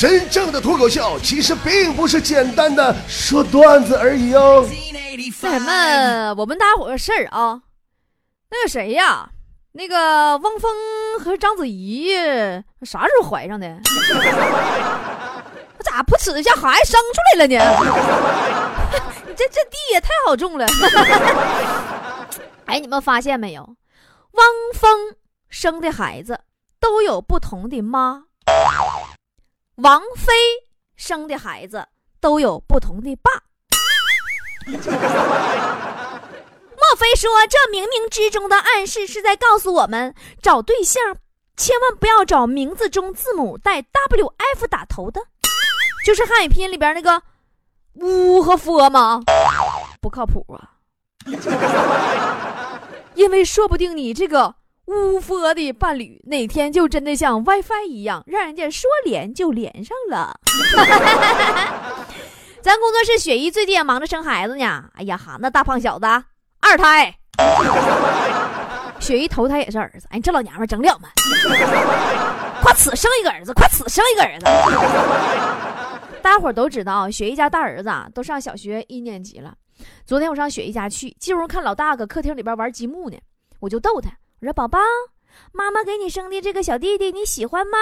真正的脱口秀其实并不是简单的说段子而已哦。那什么，我们大家伙个事儿啊，那个谁呀，那个汪峰和章子怡啥时候怀上的？咋不吃一下孩子生出来了呢？你 这这地也太好种了。哎，你们发现没有？汪峰生的孩子都有不同的妈，王菲生的孩子都有不同的爸。莫非说这冥冥之中的暗示是在告诉我们，找对象千万不要找名字中字母带 W F 打头的，就是汉语拼音里边那个“乌”和 “f” 吗？不靠谱啊！因为说不定你这个乌佛的伴侣哪天就真的像 WiFi 一样，让人家说连就连上了。咱工作室雪姨最近也忙着生孩子呢。哎呀哈，那大胖小子二胎，雪姨头胎也是儿子。哎，这老娘们整了吗？快此生一个儿子，快此生一个儿子。大家伙都知道，雪姨家大儿子都上小学一年级了。昨天我上雪姨家去，进屋看老大搁客厅里边玩积木呢，我就逗他，我说：“宝宝，妈妈给你生的这个小弟弟你喜欢吗？”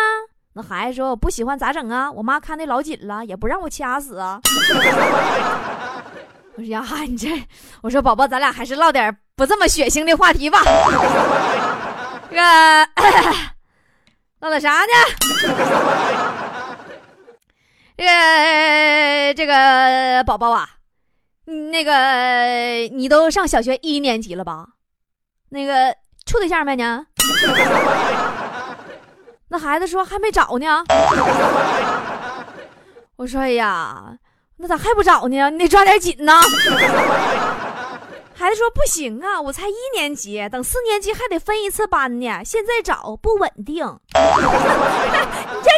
那孩子说：“我不喜欢咋整啊？我妈看的老紧了，也不让我掐死啊。”我说：“呀，你这……我说宝宝，咱俩还是唠点不这么血腥的话题吧。这个 唠点啥呢？这个这个宝宝啊，那个你都上小学一年级了吧？那个处对象没呢？” 那孩子说还没找呢，我说哎呀，那咋还不找呢？你得抓点紧呐。孩子说不行啊，我才一年级，等四年级还得分一次班呢，现在找不稳定。你这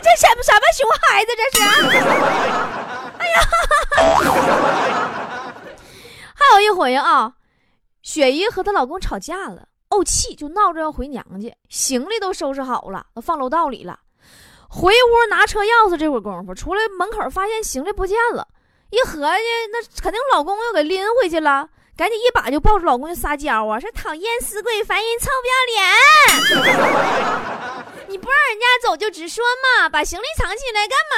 这什么什么熊孩子这是？哎呀，还有一回啊，雪姨和她老公吵架了。怄气就闹着要回娘家，行李都收拾好了，都放楼道里了。回屋拿车钥匙，这会儿功夫出来门口发现行李不见了，一合计那肯定老公又给拎回去了，赶紧一把就抱着老公就撒娇啊，说讨厌死鬼，烦人，臭不要脸！你不让人家走就直说嘛，把行李藏起来干嘛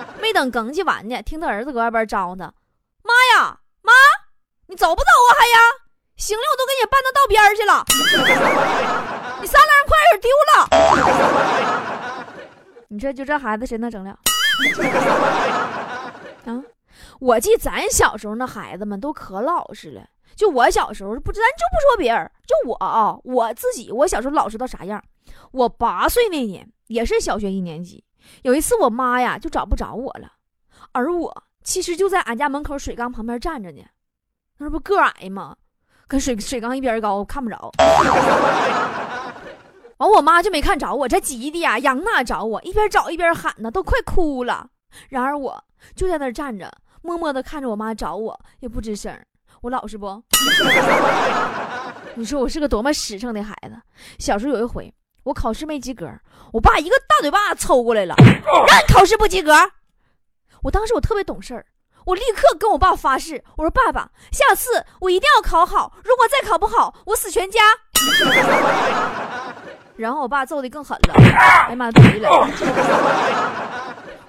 啊？没等哽气完呢，听他儿子搁外边招他：“妈呀，妈，你走不走啊？还呀？”行李我都给你搬到道边去了，你三轮快点丢了。你说就这孩子谁能整了？啊！我记咱小时候那孩子们都可老实了。就我小时候不知咱就不说别人，就我啊，我自己我小时候老实到啥样？我八岁那年也是小学一年级，有一次我妈呀就找不着我了，而我其实就在俺家门口水缸旁边站着呢，那不个矮吗？跟水水缸一边高，看不着。完，我妈就没看着我，这急的呀，杨娜找我，一边找一边喊呢，都快哭了。然而我就在那站着，默默的看着我妈找我，也不吱声。我老实不？你说我是个多么实诚的孩子。小时候有一回，我考试没及格，我爸一个大嘴巴抽过来了，让你考试不及格。我当时我特别懂事儿。我立刻跟我爸发誓，我说：“爸爸，下次我一定要考好。如果再考不好，我死全家。”然后我爸揍的更狠了，哎呀妈，怼了！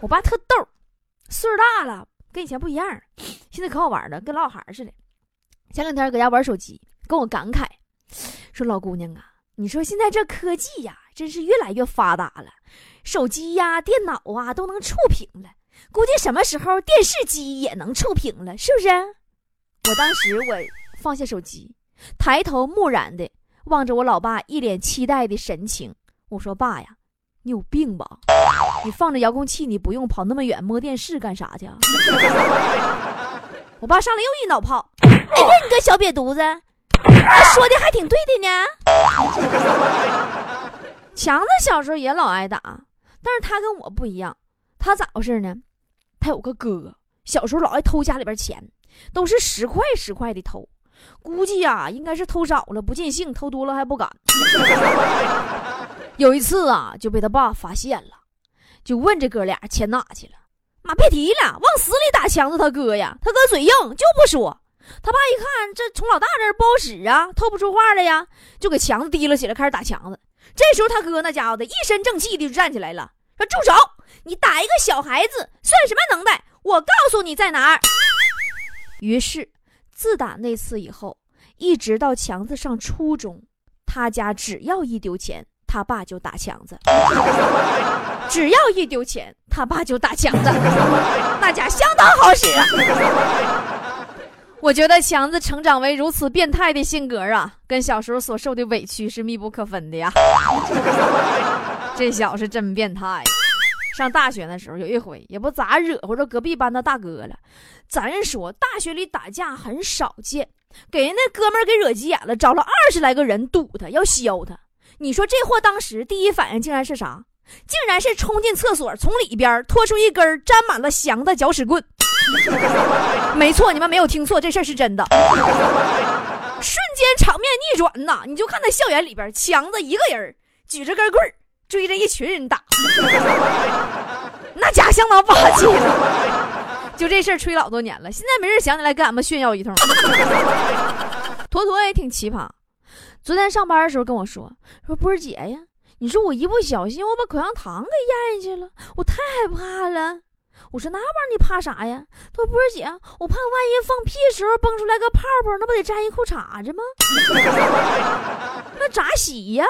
我爸特逗，岁数大了，跟以前不一样，现在可好玩了，跟老孩似的。前两天搁家玩手机，跟我感慨说：“老姑娘啊，你说现在这科技呀，真是越来越发达了，手机呀、电脑啊都能触屏了。”估计什么时候电视机也能触屏了，是不是？我当时我放下手机，抬头木然的望着我老爸一脸期待的神情，我说：“爸呀，你有病吧？你放着遥控器，你不用跑那么远摸电视干啥去？”我爸上来又一脑炮：“哎呀，你个小瘪犊子，他说的还挺对的呢。”强子小时候也老挨打，但是他跟我不一样，他咋回事呢？他有个哥，小时候老爱偷家里边钱，都是十块十块的偷，估计呀应该是偷少了不尽兴，偷多了还不敢。有一次啊就被他爸发现了，就问这哥俩钱哪去了。妈别提了，往死里打强子他哥呀！他哥嘴硬，就不说。他爸一看这从老大这儿不好使啊，透不出话来呀，就给强子提了起来，开始打强子。这时候他哥那家伙的一身正气的就站起来了，说：“住手！你打一个小孩子算什么能耐？我告诉你在哪儿。”于是，自打那次以后，一直到强子上初中，他家只要一丢钱。他爸就打强子，只要一丢钱，他爸就打强子，那家相当好使啊！我觉得强子成长为如此变态的性格啊，跟小时候所受的委屈是密不可分的呀。这小子真变态。上大学的时候，有一回也不咋惹或者隔壁班的大哥了。咱说大学里打架很少见，给人那哥们儿给惹急眼了，找了二十来个人堵他，要削他。你说这货当时第一反应竟然是啥？竟然是冲进厕所，从里边拖出一根沾满了翔的搅屎棍。没错，你们没有听错，这事儿是真的。瞬间场面逆转呐！你就看那校园里边，强子一个人举着根棍追着一群人打，那家相当霸气了。就这事儿吹老多年了，现在没人想起来跟俺们炫耀一通。坨坨也挺奇葩。昨天上班的时候跟我说说波儿姐呀，你说我一不小心我把口香糖给咽下去了，我太害怕了。我说那玩意儿你怕啥呀？他说波儿姐，我怕万一放屁时候蹦出来个泡泡，那不得沾一裤衩子吗？那咋洗呀？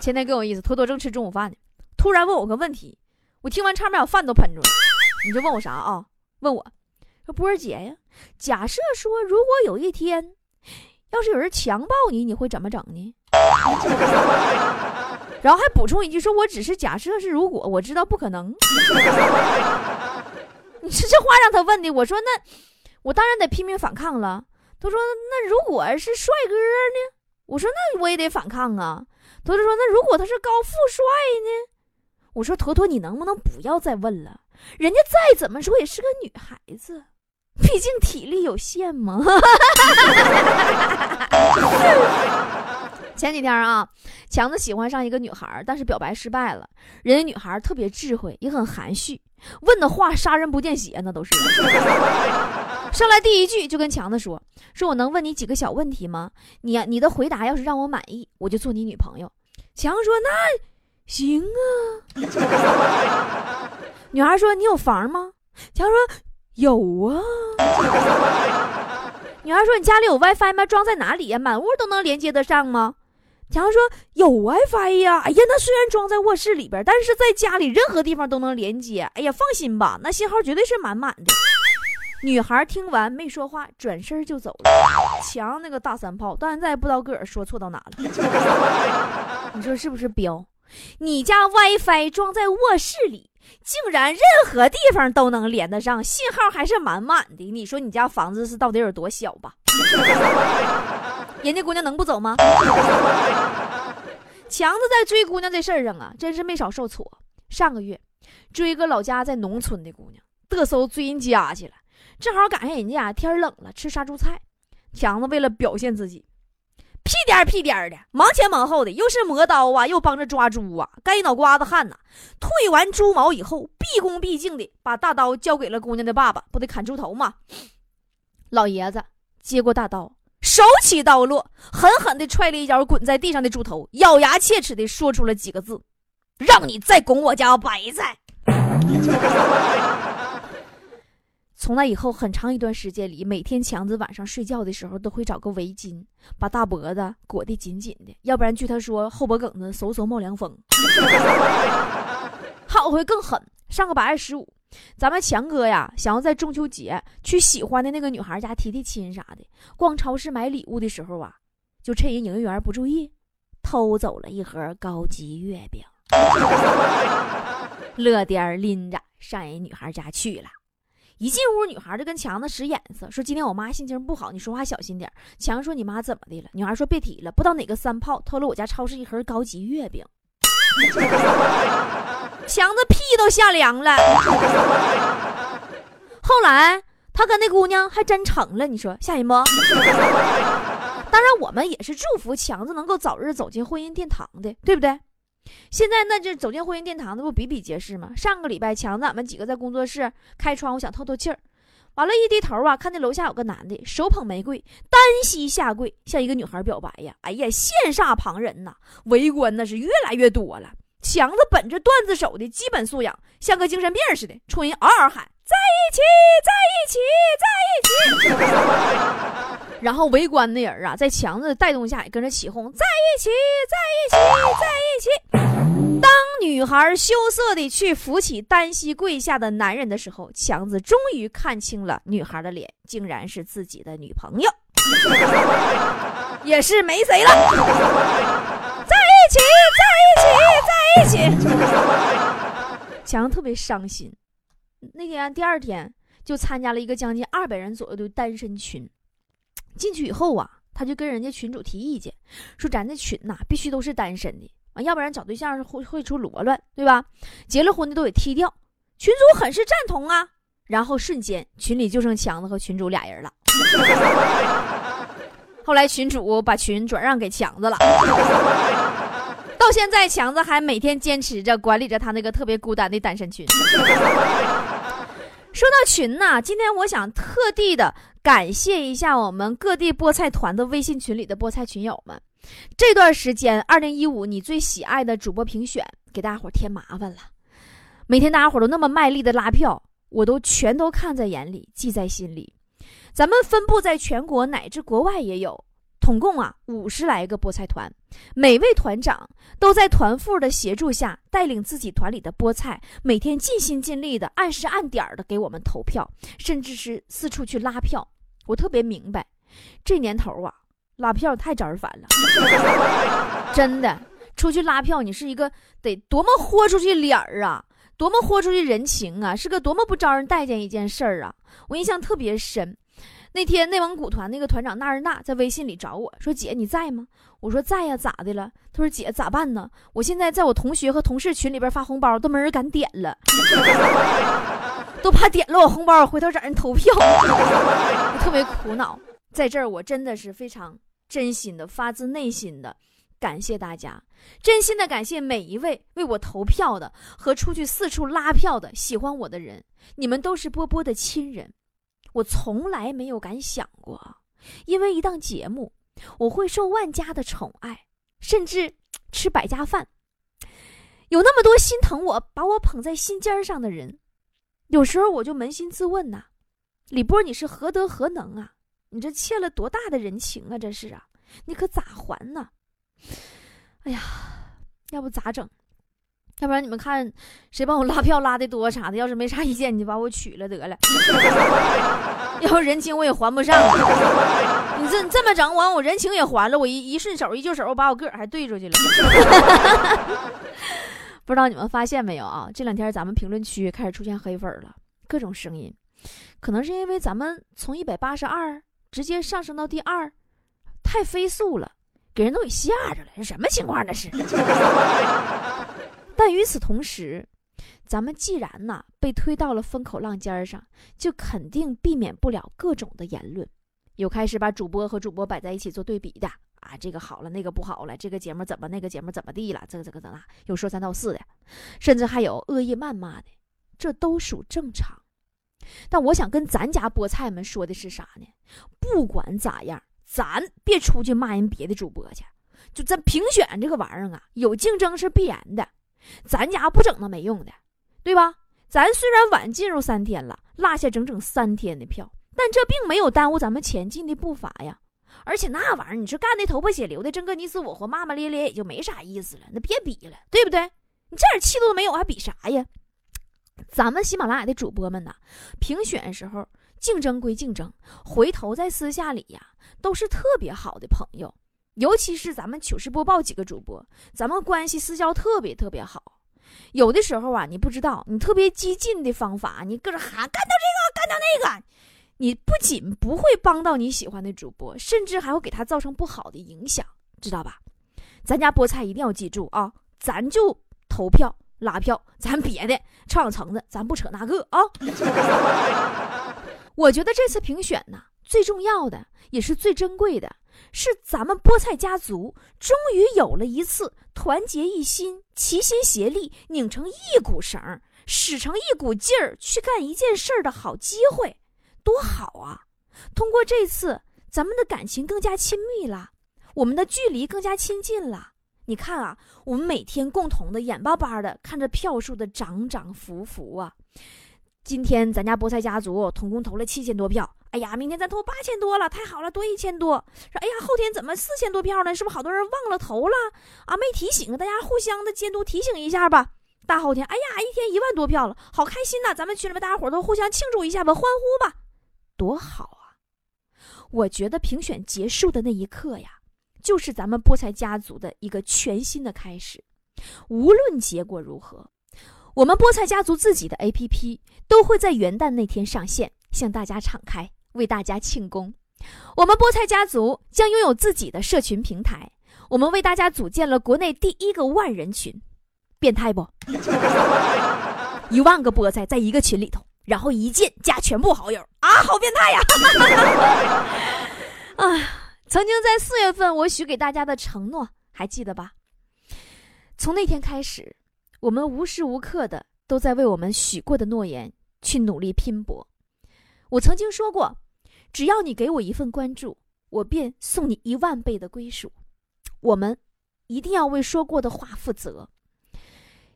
前天更有意思，坨坨正吃中午饭呢，突然问我个问题，我听完差点把饭都喷出来。你就问我啥啊？问我说波儿姐呀，假设说如果有一天。要是有人强暴你，你会怎么整呢？然后还补充一句，说我只是假设是如果，我知道不可能。你说这话让他问的，我说那我当然得拼命反抗了。他说那如果是帅哥呢？我说那我也得反抗啊。他就说那如果他是高富帅呢？我说坨坨你能不能不要再问了？人家再怎么说也是个女孩子。毕竟体力有限嘛。前几天啊，强子喜欢上一个女孩，但是表白失败了。人家女孩特别智慧，也很含蓄，问的话杀人不见血，那都是。上来第一句就跟强子说：“说我能问你几个小问题吗？你你的回答要是让我满意，我就做你女朋友。”强说：“那行啊。”女孩说：“你有房吗？”强说。有啊，女孩说：“你家里有 WiFi 吗？装在哪里呀？满屋都能连接得上吗？”强说：“有 WiFi 呀。”哎呀，那虽然装在卧室里边，但是在家里任何地方都能连接。哎呀，放心吧，那信号绝对是满满的。女孩听完没说话，转身就走了。强那个大三炮，到现在不知道个儿说错到哪了。你说是不是彪？你家 WiFi 装在卧室里？竟然任何地方都能连得上，信号还是满满的。你说你家房子是到底有多小吧？人家姑娘能不走吗？强子在追姑娘这事儿上啊，真是没少受挫。上个月追个老家在农村的姑娘，嘚瑟追人家去了，正好赶上人家天冷了吃杀猪菜。强子为了表现自己。屁颠儿屁颠儿的，忙前忙后的，又是磨刀啊，又帮着抓猪啊，干一脑瓜子汗呐。退完猪毛以后，毕恭毕敬的把大刀交给了姑娘的爸爸，不得砍猪头吗？老爷子接过大刀，手起刀落，狠狠的踹了一脚滚在地上的猪头，咬牙切齿的说出了几个字：“让你再拱我家白菜。” 从那以后，很长一段时间里，每天强子晚上睡觉的时候都会找个围巾，把大脖子裹得紧紧的，要不然据他说，后脖梗子嗖嗖冒凉风。好回更狠，上个八月十五，咱们强哥呀，想要在中秋节去喜欢的那个女孩家提提亲啥的，逛超市买礼物的时候啊，就趁人营业员不注意，偷走了一盒高级月饼，乐颠儿拎着上人女孩家去了。一进屋，女孩就跟强子使眼色，说：“今天我妈心情不好，你说话小心点。”强子说：“你妈怎么的了？”女孩说：“别提了，不知道哪个三炮偷了我家超市一盒高级月饼。”强子屁都吓凉了。后来他跟那姑娘还真成了，你说吓人不？当然，我们也是祝福强子能够早日走进婚姻殿堂的，对不对？现在那就走进婚姻殿堂，那不比比皆是吗？上个礼拜，强子俺们几个在工作室开窗户想透透气儿，完了，一低头啊，看见楼下有个男的手捧玫瑰，单膝下跪，向一个女孩表白呀！哎呀，羡煞旁人呐，围观那是越来越多了。强子本着段子手的基本素养，像个精神病似的，冲人嗷嗷喊：“在一起，在一起，在一起！” 然后围观的人啊，在强子的带动下也跟着起哄：“在一起，在一起，在一起！”当女孩羞涩的去扶起单膝跪下的男人的时候，强子终于看清了女孩的脸，竟然是自己的女朋友，也是没谁了。在一起，在一起，在一起。强子特别伤心。那天第二天就参加了一个将近二百人左右的单身群。进去以后啊，他就跟人家群主提意见，说咱这群呐必须都是单身的啊，要不然找对象会会出罗乱，对吧？结了婚的都得踢掉。群主很是赞同啊，然后瞬间群里就剩强子和群主俩人了。后来群主把群转让给强子了，到现在强子还每天坚持着管理着他那个特别孤单的单身群。说到群呐，今天我想特地的感谢一下我们各地菠菜团的微信群里的菠菜群友们。这段时间，二零一五你最喜爱的主播评选给大家伙添麻烦了，每天大家伙都那么卖力的拉票，我都全都看在眼里，记在心里。咱们分布在全国乃至国外也有。总共啊五十来个菠菜团，每位团长都在团副的协助下，带领自己团里的菠菜，每天尽心尽力的按时按点的给我们投票，甚至是四处去拉票。我特别明白，这年头啊，拉票太招人烦了。真的，出去拉票，你是一个得多么豁出去脸儿啊，多么豁出去人情啊，是个多么不招人待见一件事儿啊。我印象特别深。那天内蒙古团那个团长纳日娜在微信里找我说：“姐你在吗？”我说：“在呀，咋的了？”他说：“姐咋办呢？我现在在我同学和同事群里边发红包，都没人敢点了，都怕点了我红包，回头找人投票，特别苦恼。在这儿，我真的是非常真心的、发自内心的感谢大家，真心的感谢每一位为我投票的和出去四处拉票的喜欢我的人，你们都是波波的亲人。”我从来没有敢想过，因为一档节目，我会受万家的宠爱，甚至吃百家饭。有那么多心疼我、把我捧在心尖上的人，有时候我就扪心自问呐：李波，你是何德何能啊？你这欠了多大的人情啊？这是啊，你可咋还呢？哎呀，要不咋整？要不然你们看，谁帮我拉票拉的多啥的？要是没啥意见，你就把我娶了得了。要不人情我也还不上。你这这么整完，我人情也还了。我一一顺手一就手，把我个儿还对出去了。不知道你们发现没有啊？这两天咱们评论区开始出现黑粉了，各种声音。可能是因为咱们从一百八十二直接上升到第二，太飞速了，给人都给吓着了。这什么情况？这是。但与此同时，咱们既然呐被推到了风口浪尖上，就肯定避免不了各种的言论，有开始把主播和主播摆在一起做对比的啊，这个好了，那个不好了，这个节目怎么，那个节目怎么地了，这个这个怎么，有说三道四的，甚至还有恶意谩骂的，这都属正常。但我想跟咱家菠菜们说的是啥呢？不管咋样，咱别出去骂人别的主播去，就咱评选这个玩意儿啊，有竞争是必然的。咱家不整那没用的，对吧？咱虽然晚进入三天了，落下整整三天的票，但这并没有耽误咱们前进的步伐呀。而且那玩意儿，你说干的头破血流的，争个你死我活，骂骂咧咧也就没啥意思了。那别比了，对不对？你这点气度都没有，还比啥呀？咱们喜马拉雅的主播们呐，评选的时候竞争归竞争，回头在私下里呀，都是特别好的朋友。尤其是咱们糗事播报几个主播，咱们关系私交特别特别好。有的时候啊，你不知道，你特别激进的方法，你搁这喊干掉这个，干掉那个，你不仅不会帮到你喜欢的主播，甚至还会给他造成不好的影响，知道吧？咱家菠菜一定要记住啊，咱就投票拉票，咱别的臭氧层子，咱不扯那个啊。我觉得这次评选呢，最重要的也是最珍贵的。是咱们菠菜家族终于有了一次团结一心、齐心协力、拧成一股绳儿、使成一股劲儿去干一件事儿的好机会，多好啊！通过这次，咱们的感情更加亲密了，我们的距离更加亲近了。你看啊，我们每天共同的眼巴巴的看着票数的涨涨浮浮啊。今天咱家菠菜家族总共投了七千多票，哎呀，明天咱投八千多了，太好了，多一千多。说，哎呀，后天怎么四千多票呢？是不是好多人忘了投了啊？没提醒，大家互相的监督提醒一下吧。大后天，哎呀，一天一万多票了，好开心呐！咱们群里面大家伙都互相庆祝一下吧，欢呼吧，多好啊！我觉得评选结束的那一刻呀。就是咱们菠菜家族的一个全新的开始，无论结果如何，我们菠菜家族自己的 APP 都会在元旦那天上线，向大家敞开，为大家庆功。我们菠菜家族将拥有自己的社群平台，我们为大家组建了国内第一个万人群，变态不？一万个菠菜在一个群里头，然后一键加全部好友啊，好变态呀！啊。曾经在四月份，我许给大家的承诺还记得吧？从那天开始，我们无时无刻的都在为我们许过的诺言去努力拼搏。我曾经说过，只要你给我一份关注，我便送你一万倍的归属。我们一定要为说过的话负责。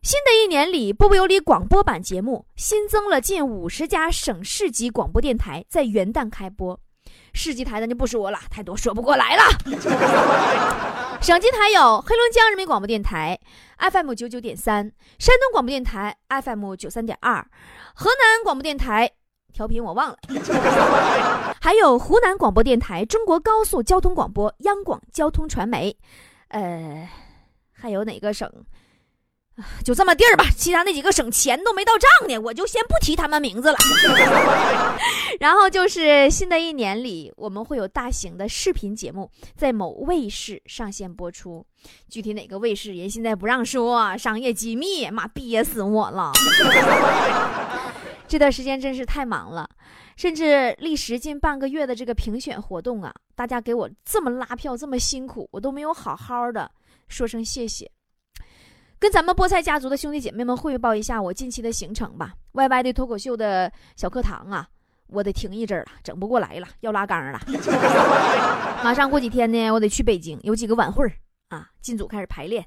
新的一年里，波波有理广播版节目新增了近五十家省市级广播电台，在元旦开播。市级台的就不说了，太多说不过来了。省级台有黑龙江人民广播电台 FM 九九点三，山东广播电台 FM 九三点二，河南广播电台调频我忘了，还有湖南广播电台中国高速交通广播央广交通传媒，呃，还有哪个省？就这么地儿吧，其他那几个省钱都没到账呢，我就先不提他们名字了。然后就是新的一年里，我们会有大型的视频节目在某卫视上线播出，具体哪个卫视人现在不让说，商业机密，妈憋死我了。这段时间真是太忙了，甚至历时近半个月的这个评选活动啊，大家给我这么拉票这么辛苦，我都没有好好的说声谢谢。跟咱们菠菜家族的兄弟姐妹们汇报一下我近期的行程吧。Y Y 的脱口秀的小课堂啊，我得停一阵了，整不过来了，要拉缸了。马上过几天呢，我得去北京，有几个晚会啊，进组开始排练。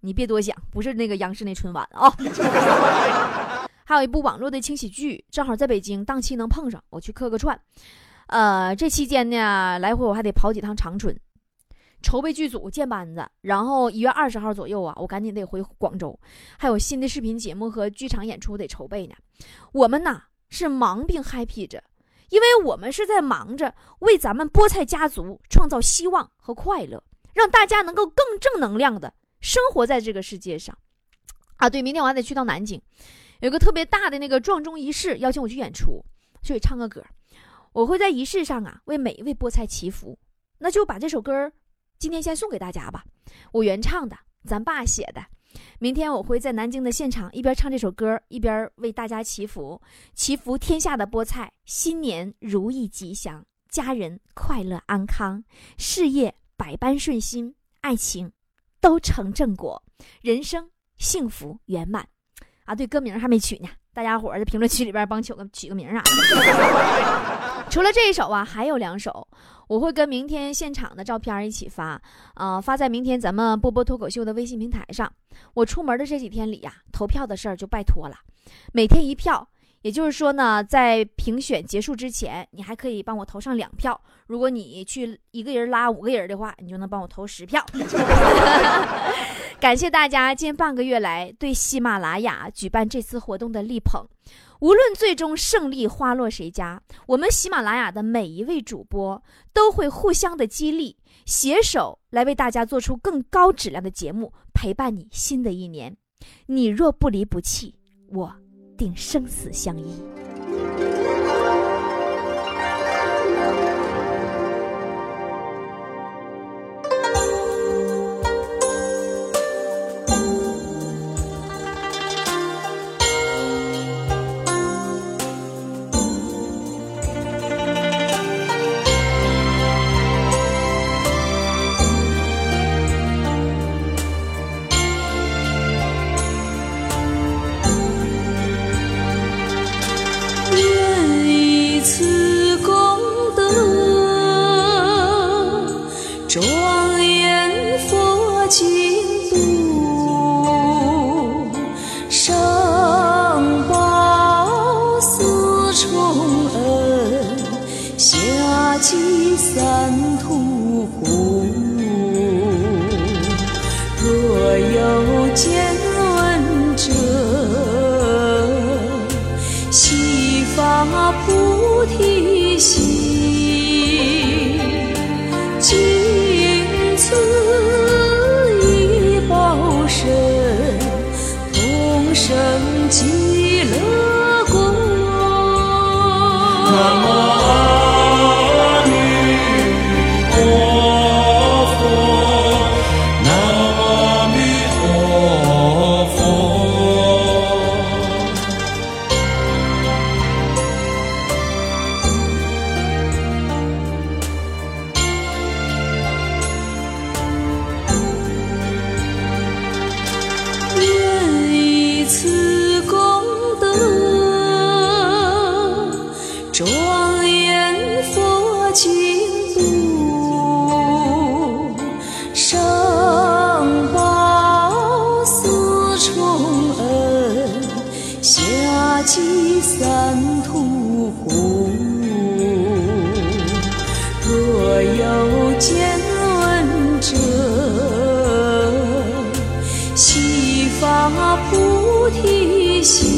你别多想，不是那个央视那春晚啊。还有一部网络的轻喜剧，正好在北京档期能碰上，我去客个串。呃，这期间呢，来回我还得跑几趟长春。筹备剧组建班子，然后一月二十号左右啊，我赶紧得回广州，还有新的视频节目和剧场演出得筹备呢。我们呐是忙并 happy 着，因为我们是在忙着为咱们菠菜家族创造希望和快乐，让大家能够更正能量的生活在这个世界上。啊，对，明天我还得去趟南京，有个特别大的那个撞钟仪式，邀请我去演出，所以唱个歌。我会在仪式上啊为每一位菠菜祈福，那就把这首歌。今天先送给大家吧，我原唱的，咱爸写的。明天我会在南京的现场一边唱这首歌，一边为大家祈福，祈福天下的菠菜新年如意吉祥，家人快乐安康，事业百般顺心，爱情都成正果，人生幸福圆满。啊，对，歌名还没取呢，大家伙在评论区里边帮取个取个名啥的。除了这一首啊，还有两首。我会跟明天现场的照片一起发，啊，发在明天咱们波波脱口秀的微信平台上。我出门的这几天里呀，投票的事儿就拜托了，每天一票，也就是说呢，在评选结束之前，你还可以帮我投上两票。如果你去一个人拉五个人的话，你就能帮我投十票。感谢大家近半个月来对喜马拉雅举办这次活动的力捧。无论最终胜利花落谁家，我们喜马拉雅的每一位主播都会互相的激励，携手来为大家做出更高质量的节目，陪伴你新的一年。你若不离不弃，我定生死相依。下济三途苦，若有见闻者，悉发菩提心。发